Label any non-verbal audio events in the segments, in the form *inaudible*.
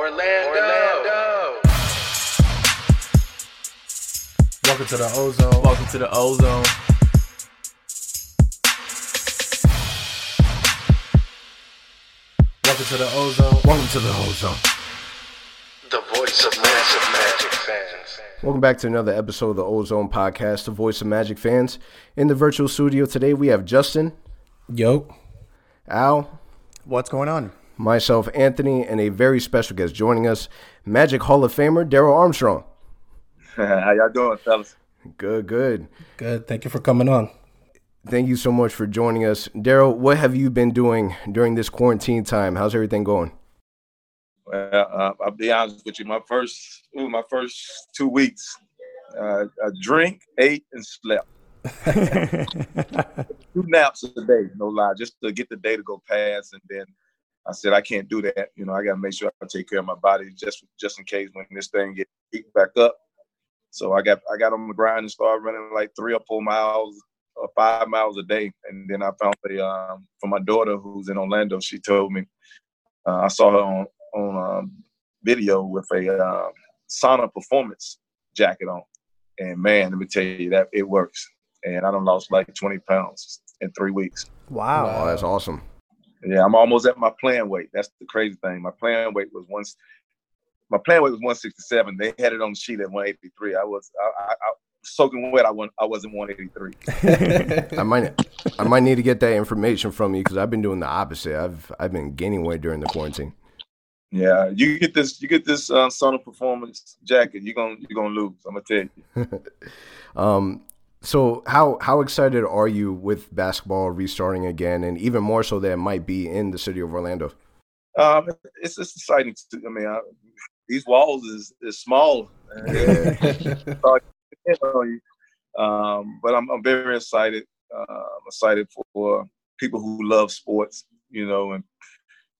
Orlando. Orlando. Welcome to the Ozone. Welcome to the Ozone. Welcome to the Ozone. Welcome to the Ozone. The voice of massive Magic fans. Welcome back to another episode of the Ozone Podcast, the voice of Magic fans. In the virtual studio today, we have Justin, Yo. Al, What's going on? Myself, Anthony, and a very special guest joining us, Magic Hall of Famer Darrell Armstrong. *laughs* How y'all doing, fellas? Good, good. Good. Thank you for coming on. Thank you so much for joining us. Darrell, what have you been doing during this quarantine time? How's everything going? Well, uh, I'll be honest with you. My first, ooh, my first two weeks, uh, I drink, ate, and slept. *laughs* Two naps a day, no lie, just to get the day to go past. And then I said, I can't do that. You know, I got to make sure I take care of my body just just in case when this thing get picked back up. So I got I got on the grind and started running like three or four miles or five miles a day. And then I found a um, from my daughter who's in Orlando. She told me uh, I saw her on on um, video with a um, sauna performance jacket on, and man, let me tell you that it works. And I done lost like 20 pounds in three weeks. Wow. Oh, that's awesome. Yeah, I'm almost at my plan weight. That's the crazy thing. My plan weight was once. My plan weight was 167. They had it on the sheet at 183. I was I, I, I soaking wet. I wasn't I wasn't 183. *laughs* I might, I might need to get that information from you because I've been doing the opposite. I've, I've been gaining weight during the quarantine. Yeah, you get this you get this uh, sauna performance jacket. You're gonna you're gonna lose. I'm gonna tell you. *laughs* Um, so how how excited are you with basketball restarting again, and even more so that it might be in the city of Orlando? Um, it's it's exciting. To, I mean, I, these walls is is small. *laughs* *laughs* um, but I'm I'm very excited. Uh, I'm excited for, for people who love sports, you know, and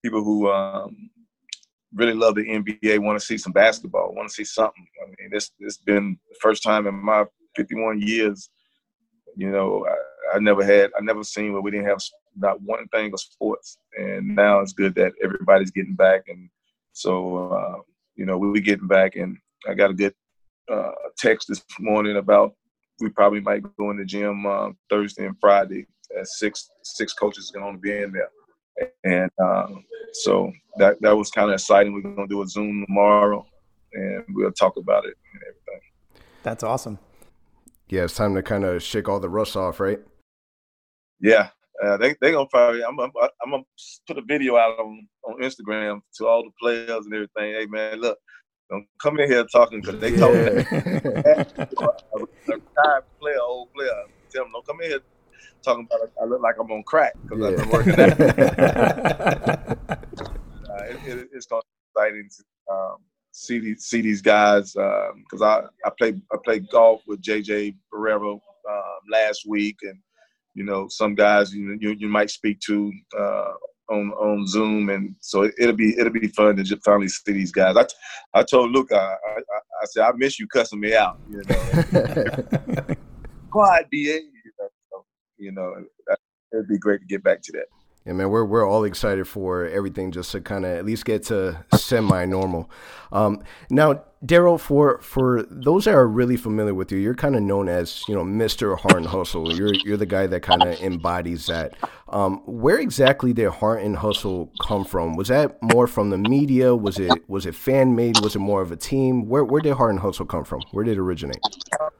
people who um, really love the NBA, want to see some basketball, want to see something. I mean, this it's been the first time in my 51 years, you know, I, I never had, I never seen where we didn't have not one thing of sports, and now it's good that everybody's getting back, and so uh, you know we we getting back, and I got a good uh, text this morning about we probably might go in the gym uh, Thursday and Friday. At six six coaches going to be in there, and um, so that that was kind of exciting. We're going to do a Zoom tomorrow, and we'll talk about it and everything. That's awesome. Yeah, it's time to kind of shake all the rust off, right? Yeah, uh, they they gonna probably. I'm I'm, I'm gonna put a video out on on Instagram to all the players and everything. Hey man, look, don't come in here talking because they talking. *laughs* a retired player, old player. Tell them don't come in here talking about it. I look like I'm on crack because I've been working out. uh, *laughs* it, it, it's gonna be exciting to um, see these see these guys because I I played I played golf with JJ Barea um, last week and you know some guys you you, you might speak to uh, on on Zoom and so it, will be it'll be fun to just finally see these guys. I, I told Luke I, I I said I miss you cussing me out you know *laughs* quiet da you know you know it'd be great to get back to that. Yeah, man, we're we're all excited for everything just to kind of at least get to semi-normal. Um, now, Darrell, for for those that are really familiar with you, you're kind of known as you know Mr. Heart and Hustle. You're you're the guy that kind of embodies that. Um, where exactly did Heart and Hustle come from? Was that more from the media? Was it was it fan made? Was it more of a team? Where where did Heart and Hustle come from? Where did it originate?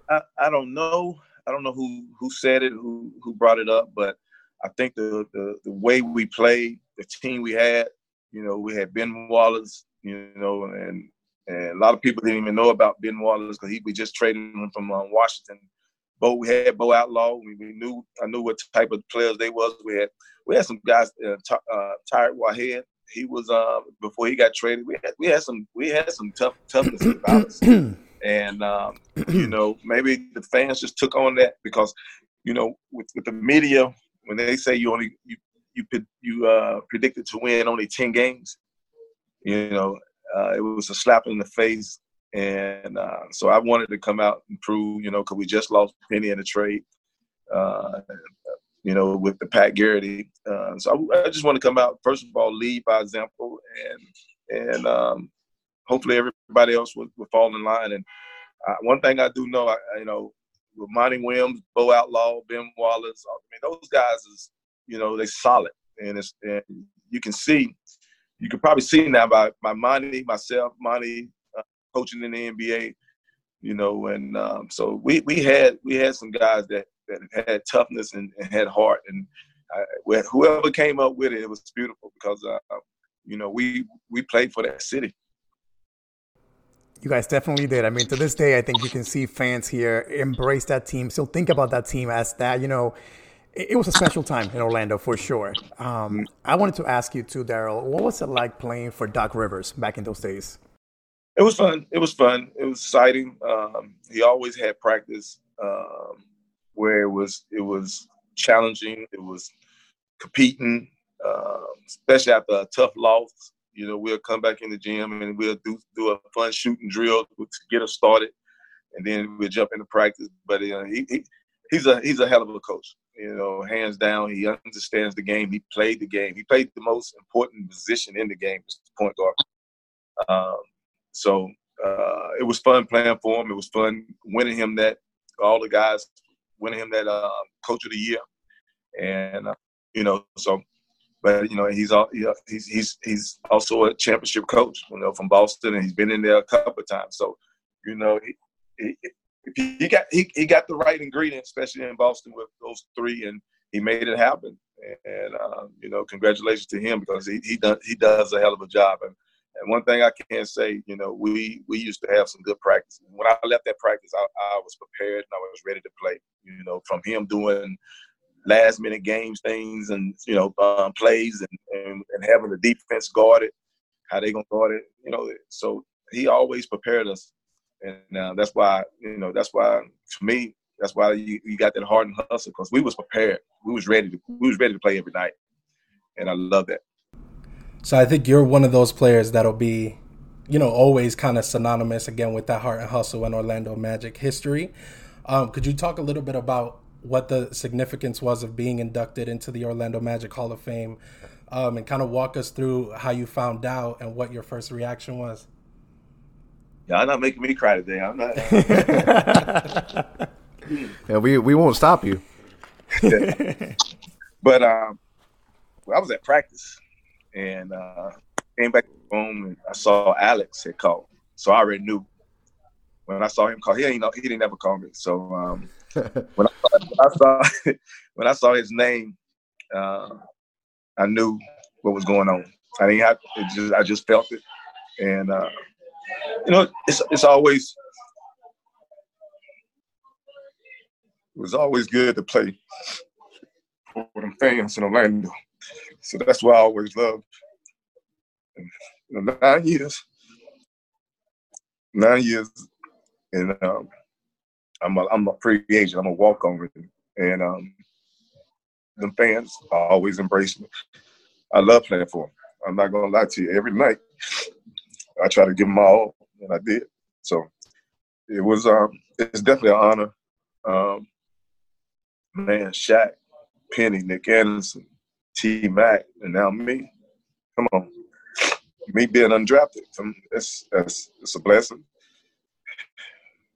I, I don't know. I don't know who who said it, who who brought it up, but I think the, the the way we played, the team we had, you know, we had Ben Wallace, you know, and and a lot of people didn't even know about Ben Wallace because he we just traded him from uh, Washington. Bo, we had Bo Outlaw. We, we, knew I knew what type of players they was. We had we had some guys. Uh, t- uh, Tariq Wahad. He was uh, before he got traded. We had we had some we had some tough toughness about *clears throat* us. And um, you know maybe the fans just took on that because you know with, with the media when they say you only you you you uh, predicted to win only ten games, you know, uh, it was a slap in the face. And uh, so I wanted to come out and prove, you know, because we just lost Penny in the trade, uh, you know, with the Pat Garrity. Uh, so I, I, just want to come out first of all, lead by example, and and um, hopefully everybody else will, will fall in line. And uh, one thing I do know, I, you know, with Monty Williams, Bo Outlaw, Ben Wallace, I mean, those guys is, you know, they solid, and it's and you can see, you can probably see now by by Monty, myself, Monty, uh, coaching in the NBA, you know, and um, so we we had we had some guys that that had toughness and, and had heart, and uh, whoever came up with it, it was beautiful because uh, you know we we played for that city. You guys definitely did. I mean, to this day, I think you can see fans here embrace that team, still think about that team as that. You know, it, it was a special time in Orlando for sure. Um, I wanted to ask you too, Darrell, what was it like playing for Doc Rivers back in those days? It was fun. It was fun. It was exciting. Um, he always had practice um, where it was it was challenging. It was competing, uh, especially after a tough loss. You know, we'll come back in the gym and we'll do do a fun shooting drill to get us started, and then we'll jump into practice. But uh, he, he he's a he's a hell of a coach. You know, hands down, he understands the game. He played the game. He played the most important position in the game, point guard. Um, so uh, it was fun playing for him. It was fun winning him that. All the guys winning him that uh, coach of the year, and uh, you know, so but you know he's all he's he's he's also a championship coach, you know, from Boston, and he's been in there a couple of times. So, you know, he, he, he got he, he got the right ingredients, especially in Boston with those three, and he made it happen. And uh, you know, congratulations to him because he he does he does a hell of a job. And and one thing I can say, you know, we we used to have some good practice. When I left that practice, I, I was prepared and I was ready to play. You know, from him doing last minute games things and you know um, plays and, and, and having the defense guarded, how they gonna guard it. You know, so he always prepared us, and uh, that's why you know that's why to me that's why you, you got that heart and hustle because we was prepared. We was ready to we was ready to play every night, and I love that. So I think you're one of those players that'll be, you know, always kind of synonymous again with that heart and hustle and Orlando Magic history. Um, could you talk a little bit about what the significance was of being inducted into the Orlando Magic Hall of Fame, um, and kind of walk us through how you found out and what your first reaction was. Yeah, I'm not making me cry today. I'm not. *laughs* yeah, we we won't stop you. *laughs* but um, well, I was at practice and uh, came back home and I saw Alex had called, so I already knew when I saw him call. He ain't know he didn't ever call me, so. Um, when, *laughs* I, when, I, saw *laughs* when I saw his name, uh, I knew what was going on. I didn't have it just I just felt it, and uh, you know it's it's always it was always good to play for them fans in Orlando. So that's why I always loved. Nine years, nine years, and um, I'm a, I'm a free agent. I'm a walk on with him. And um, the fans always embrace me. I love playing for them. I'm not gonna lie to you. Every night, I try to give them all, and I did. So it was um, it's definitely an honor. Um, man, Shaq, Penny, Nick Anderson, T Mac, and now me. Come on, me being undrafted, it's, it's, it's a blessing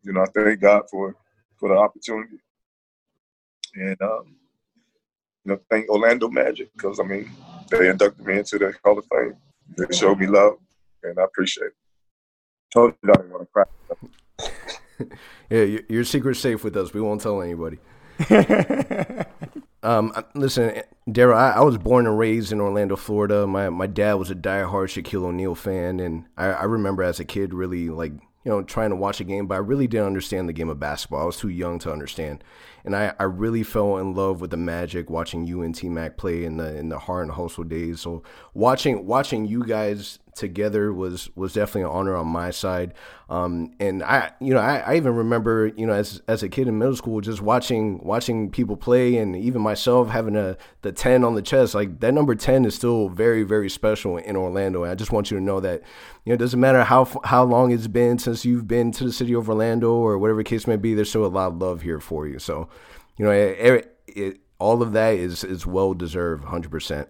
you know, I thank God for for the opportunity, and um, you know, thank Orlando Magic because I mean they inducted me into the Hall of Fame. They showed me love, and I appreciate it. Totally don't want to cry. *laughs* yeah, your secret's safe with us. We won't tell anybody. *laughs* um, listen, Darrell, I, I, was born and raised in Orlando, Florida. My my dad was a diehard Shaquille O'Neal fan, and I, I remember as a kid really like you know, trying to watch a game, but I really didn't understand the game of basketball. I was too young to understand. And I, I really fell in love with the magic watching you and T Mac play in the in the Heart and Hustle days. So watching watching you guys together was was definitely an honor on my side. Um, and I, you know, I, I, even remember, you know, as as a kid in middle school, just watching watching people play, and even myself having a the ten on the chest. Like that number ten is still very very special in Orlando. And I just want you to know that, you know, it doesn't matter how how long it's been since you've been to the city of Orlando or whatever case may be. There's still a lot of love here for you. So, you know, it, it, all of that is is well deserved, hundred percent.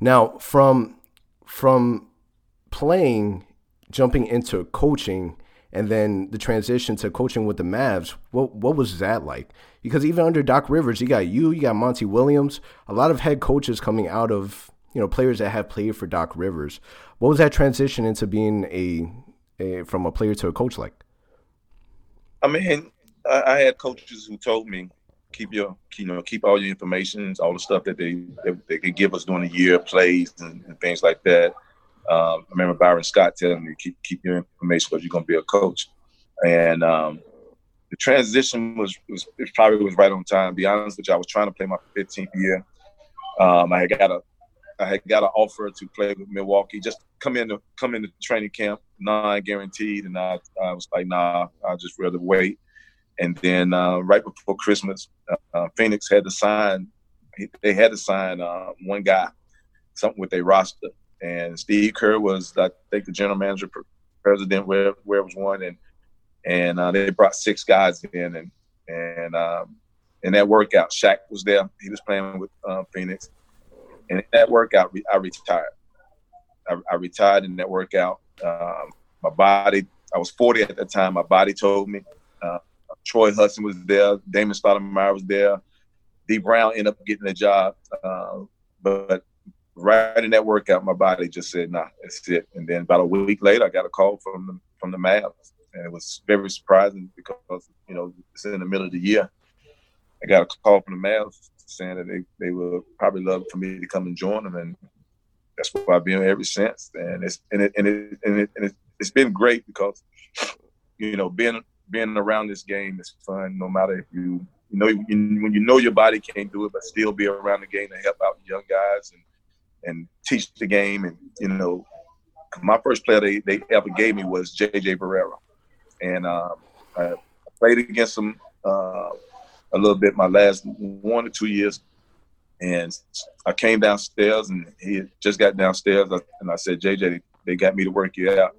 Now, from from playing jumping into coaching and then the transition to coaching with the Mavs, what what was that like? Because even under Doc Rivers, you got you, you got Monty Williams, a lot of head coaches coming out of you know players that have played for Doc Rivers. What was that transition into being a, a from a player to a coach like? I mean, I, I had coaches who told me keep your you know keep all your information, all the stuff that they that they could give us during the year, plays and, and things like that. Um, I remember Byron Scott telling me keep keep your information because you're to be a coach, and um, the transition was, was probably was right on time. To be honest with you, I was trying to play my 15th year. Um, I had got a I had got an offer to play with Milwaukee, just come in to come into training camp, non guaranteed, and I, I was like, nah, I'll just rather wait. And then uh, right before Christmas, uh, Phoenix had to sign. They had to sign uh, one guy, something with their roster, and Steve Kerr was, I think, the general manager, president, where where it was one, and and uh, they brought six guys in, and and um, in that workout, Shaq was there. He was playing with uh, Phoenix, and in that workout, I retired. I, I retired in that workout. Um, my body, I was 40 at that time. My body told me. Uh, Troy Hudson was there. Damon Stoudemire was there. D Brown ended up getting the job, uh, but right in that workout, my body just said, "Nah, that's it." And then about a week later, I got a call from the from the Mavs, and it was very surprising because you know it's in the middle of the year. I got a call from the Mavs saying that they, they would probably love for me to come and join them, and that's what I've been ever since. And it's and it and it and, it, and it, it's been great because you know being being around this game is fun. No matter if you you know when you know your body can't do it, but still be around the game to help out young guys and and teach the game. And you know, my first player they, they ever gave me was JJ Barea, and um, I played against him uh, a little bit my last one or two years. And I came downstairs, and he just got downstairs, and I said, "JJ, they got me to work you out."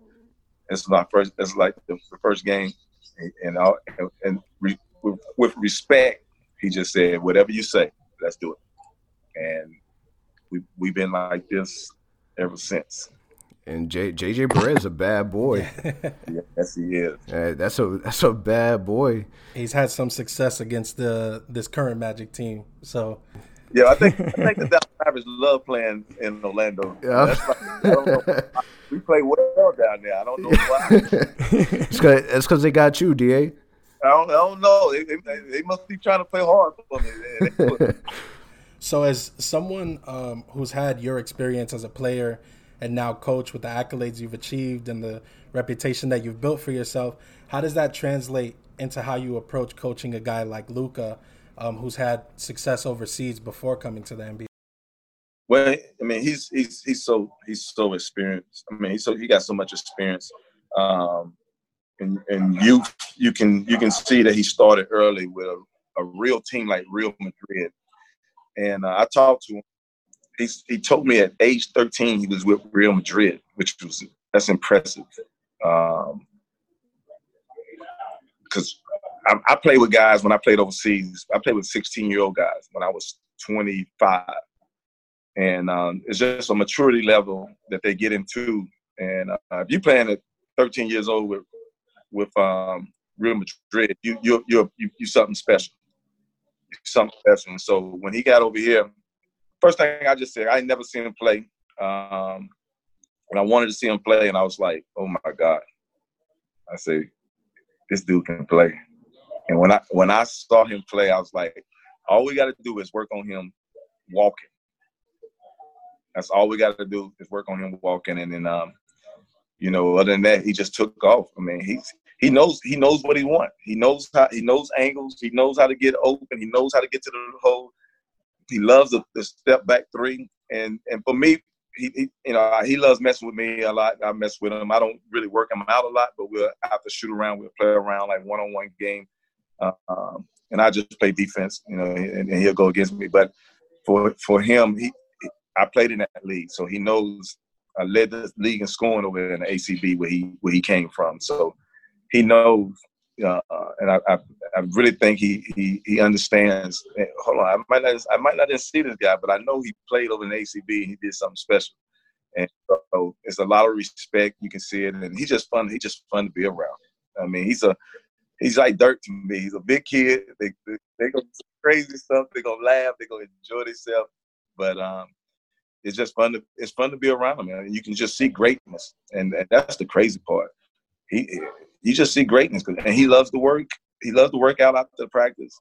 It's my first. It's like the, first game, and and, and re, with respect, he just said, "Whatever you say, let's do it." And we we've been like this ever since. And J, JJ Barea is a bad boy. *laughs* yes, he is. Uh, that's a that's a bad boy. He's had some success against the this current Magic team. So yeah, I think I think the Dallas Mavericks love playing in Orlando. Yeah. Like, we play well down there. I don't know why. *laughs* it's because they got you, Da. I don't, I don't know. They, they, they, must be trying to play hard for me. *laughs* So, as someone um, who's had your experience as a player and now coach with the accolades you've achieved and the reputation that you've built for yourself, how does that translate into how you approach coaching a guy like Luka, um, who's had success overseas before coming to the NBA? Well, I mean, he's he's he's so he's so experienced. I mean, he's so he got so much experience, um, and and you you can you can see that he started early with a, a real team like Real Madrid and uh, I talked to him. He, he told me at age 13 he was with Real Madrid, which was that's impressive. Um, because I, I played with guys when I played overseas. I played with 16 year old guys when I was 25, and um, it's just a maturity level that they get into. And uh, if you're playing at 13 years old with with um, Real Madrid, you you're, you you something special something special. And so when he got over here, first thing I just said, I never seen him play. Um, and I wanted to see him play, and I was like, oh my God. I said, this dude can play. And when I when I saw him play, I was like, all we got to do is work on him walking. That's all we got to do is work on him walking, and then um, you know, other than that, he just took off. I mean, he's he knows he knows what he wants. He knows how he knows angles. He knows how to get open. He knows how to get to the hole. He loves the, the step back three. And and for me, he, he, you know he loves messing with me a lot. I mess with him. I don't really work him out a lot, but we'll have to shoot around. We'll play around like one on one game, um, and I just play defense. You know, and, and, he'll go against me. But for for him, he, I played in that league, so he knows. I led the league in scoring over in the ACB where he where he came from. So he knows, uh, and I, I, I, really think he he he understands. Hold on, I might not I might not even see this guy, but I know he played over in the ACB. and He did something special, and so it's a lot of respect. You can see it, and he's just fun. He's just fun to be around. I mean, he's a he's like dirt to me. He's a big kid. They they, they go crazy stuff. They gonna laugh. They gonna enjoy themselves. But um, it's just fun to it's fun to be around him, man. You can just see greatness, and, and that's the crazy part. He you just see greatness, and he loves to work. He loves to work out after practice.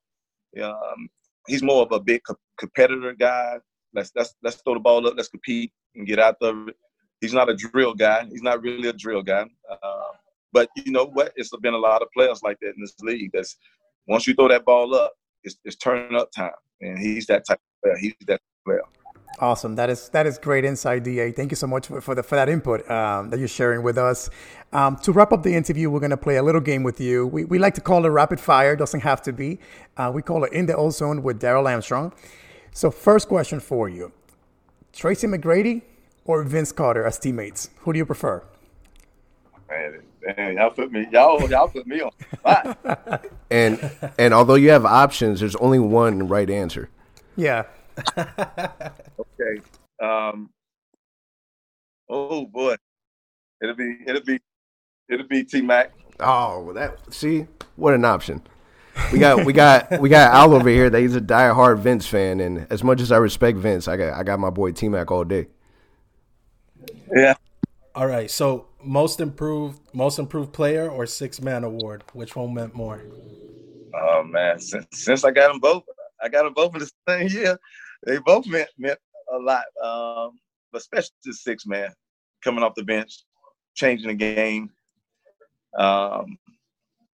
Um, he's more of a big co- competitor guy. Let's let's let's throw the ball up. Let's compete and get out of it. He's not a drill guy. He's not really a drill guy. Uh, but you know what? It's been a lot of players like that in this league. That's once you throw that ball up, it's, it's turning up time, and he's that type of player. He's that player. Awesome. That is that is great insight, Da. Thank you so much for, for the for that input um, that you're sharing with us. Um, to wrap up the interview, we're going to play a little game with you. We, we like to call it rapid fire. Doesn't have to be. Uh, we call it in the ozone with Darrell Armstrong. So, first question for you: Tracy McGrady or Vince Carter as teammates? Who do you prefer? Man, man y'all put me y'all y'all put me on. *laughs* and and although you have options, there's only one right answer. Yeah. *laughs* okay. Um, oh boy, it'll be it'll be it'll be T Mac. Oh, well that see what an option. We got we got we got Al over here that he's a die-hard Vince fan, and as much as I respect Vince, I got I got my boy T Mac all day. Yeah. All right. So most improved most improved player or six man award? Which one meant more? Oh man, since, since I got them both, I got them both in the *laughs* same year. They both meant meant a lot, um, especially the six man coming off the bench, changing the game. Um,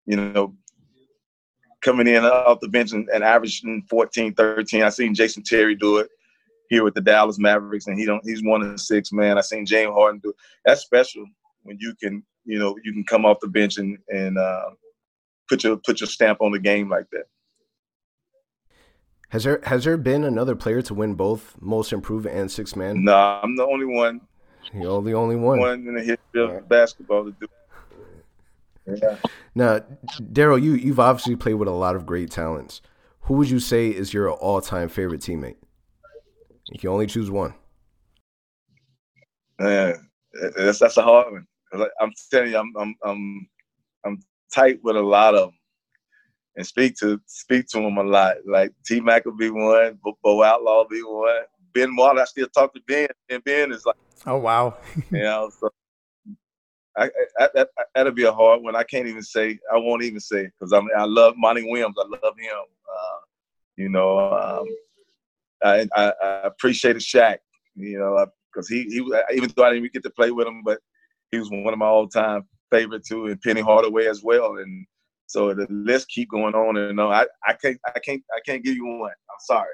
you know, coming in off the bench and, and, averaging 14, 13. I seen Jason Terry do it here with the Dallas Mavericks, and he don't. He's one of six man. I seen James Harden do it. That's special when you can, you know, you can come off the bench and and uh, put your put your stamp on the game like that. Has there has there been another player to win both most improved and six man? No, nah, I'm the only one. You're the only one. One in the history of basketball to do. Yeah. Now, Darrell, you you've obviously played with a lot of great talents. Who would you say is your all time favorite teammate? You can only choose one. Yeah, that's that's a hard one. I'm telling you, I'm I'm I'm I'm tight with a lot of them and speak to speak to them a lot. Like T Mac will be one, Bo Outlaw will be one. Ben Wallace, I still talk to Ben, and Ben is like, oh wow, *laughs* you know. So I, I, I, that'll be a hard one. I can't even say. I won't even say because I mean, I love Monty Williams. I love him. Uh, you know, um, I, I, I appreciated Shaq. You know, because he he even though I didn't even get to play with him, but he was one of my all time favorite too, and Penny Hardaway as well. And so the list keep going on and on. I, I can't I can't I can't give you one. I'm sorry.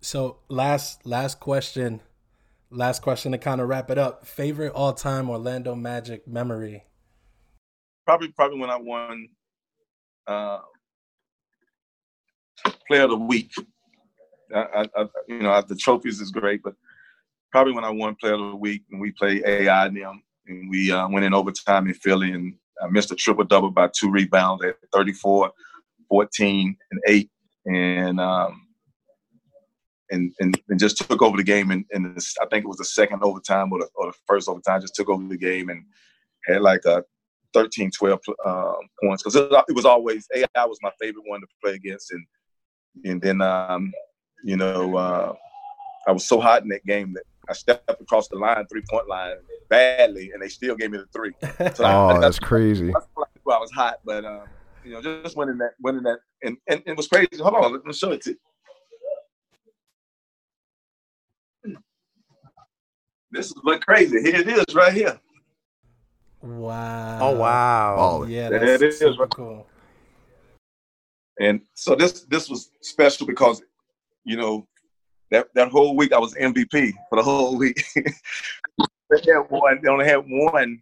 So last last question, last question to kind of wrap it up. Favorite all time Orlando Magic memory? Probably probably when I won uh, Player of the Week. I, I, you know the trophies is great, but probably when I won Player of the Week and we played AI and them and we uh, went in overtime in Philly and I missed a triple double by two rebounds at 34, 14, and eight, and um, and, and, and just took over the game. And, and I think it was the second overtime or the, or the first overtime. Just took over the game and had like a 13, 12 um, points because it, it, was always AI was my favorite one to play against, and and then um, you know uh, I was so hot in that game that I stepped across the line, three point line, badly, and they still gave me the three. So oh, I, that's crazy. I was hot, but um, you know, just winning that, winning that, and, and, and it was crazy. Hold on, let me show it to you. This is look crazy. Here it is, right here. Wow. Oh wow. Oh yeah, that's it is. Right. cool. And so this this was special because, you know, that that whole week I was MVP for the whole *laughs* week. they had one. They only had one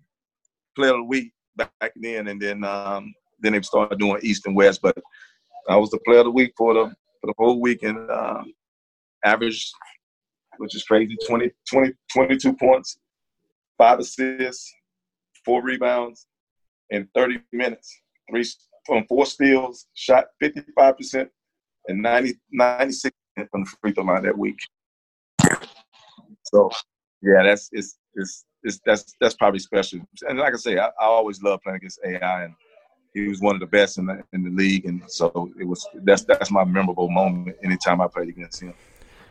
player of the week back then, and then um, then they started doing East and West. But I was the player of the week for the for the whole week and uh, average, which is crazy 20, 20, 22 points, five assists, four rebounds, in 30 minutes. Three from four steals, shot 55% and 90, 96 from the free throw line that week. So yeah, that's it's it's, it's that's that's probably special. And like I say, I, I always love playing against AI, and he was one of the best in the in the league, and so it was that's that's my memorable moment anytime I played against him.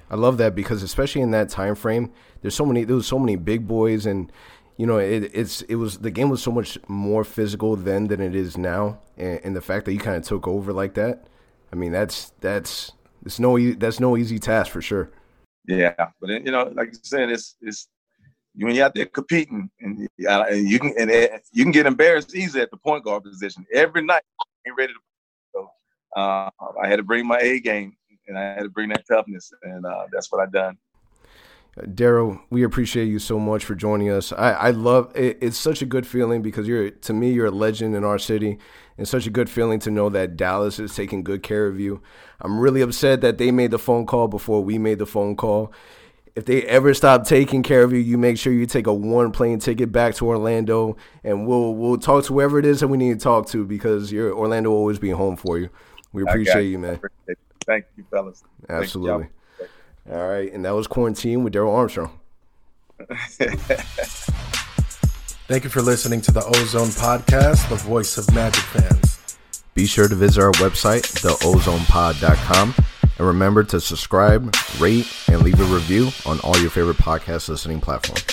I love that because especially in that time frame, there's so many there was so many big boys and you know it, it's it was the game was so much more physical then than it is now and, and the fact that you kind of took over like that I mean that's that's it's no e- that's no easy task for sure Yeah, but you know, like you said, it's it's when you're out there competing, and, uh, and you can and uh, you can get embarrassed easy at the point guard position every night. Ain't ready to. So uh, I had to bring my A game, and I had to bring that toughness, and uh, that's what I done. Darrell, we appreciate you so much for joining us. I, I love it, it's such a good feeling because you're to me you're a legend in our city, and such a good feeling to know that Dallas is taking good care of you. I'm really upset that they made the phone call before we made the phone call. If they ever stop taking care of you, you make sure you take a one plane ticket back to Orlando, and we'll we'll talk to whoever it is that we need to talk to because your Orlando will always be home for you. We appreciate you, man. Appreciate. Thank you, fellas. Absolutely. All right, and that was quarantine with Darrell Armstrong. *laughs* Thank you for listening to the Ozone Podcast, the voice of Magic fans. Be sure to visit our website, theozonepod.com, and remember to subscribe, rate, and leave a review on all your favorite podcast listening platforms.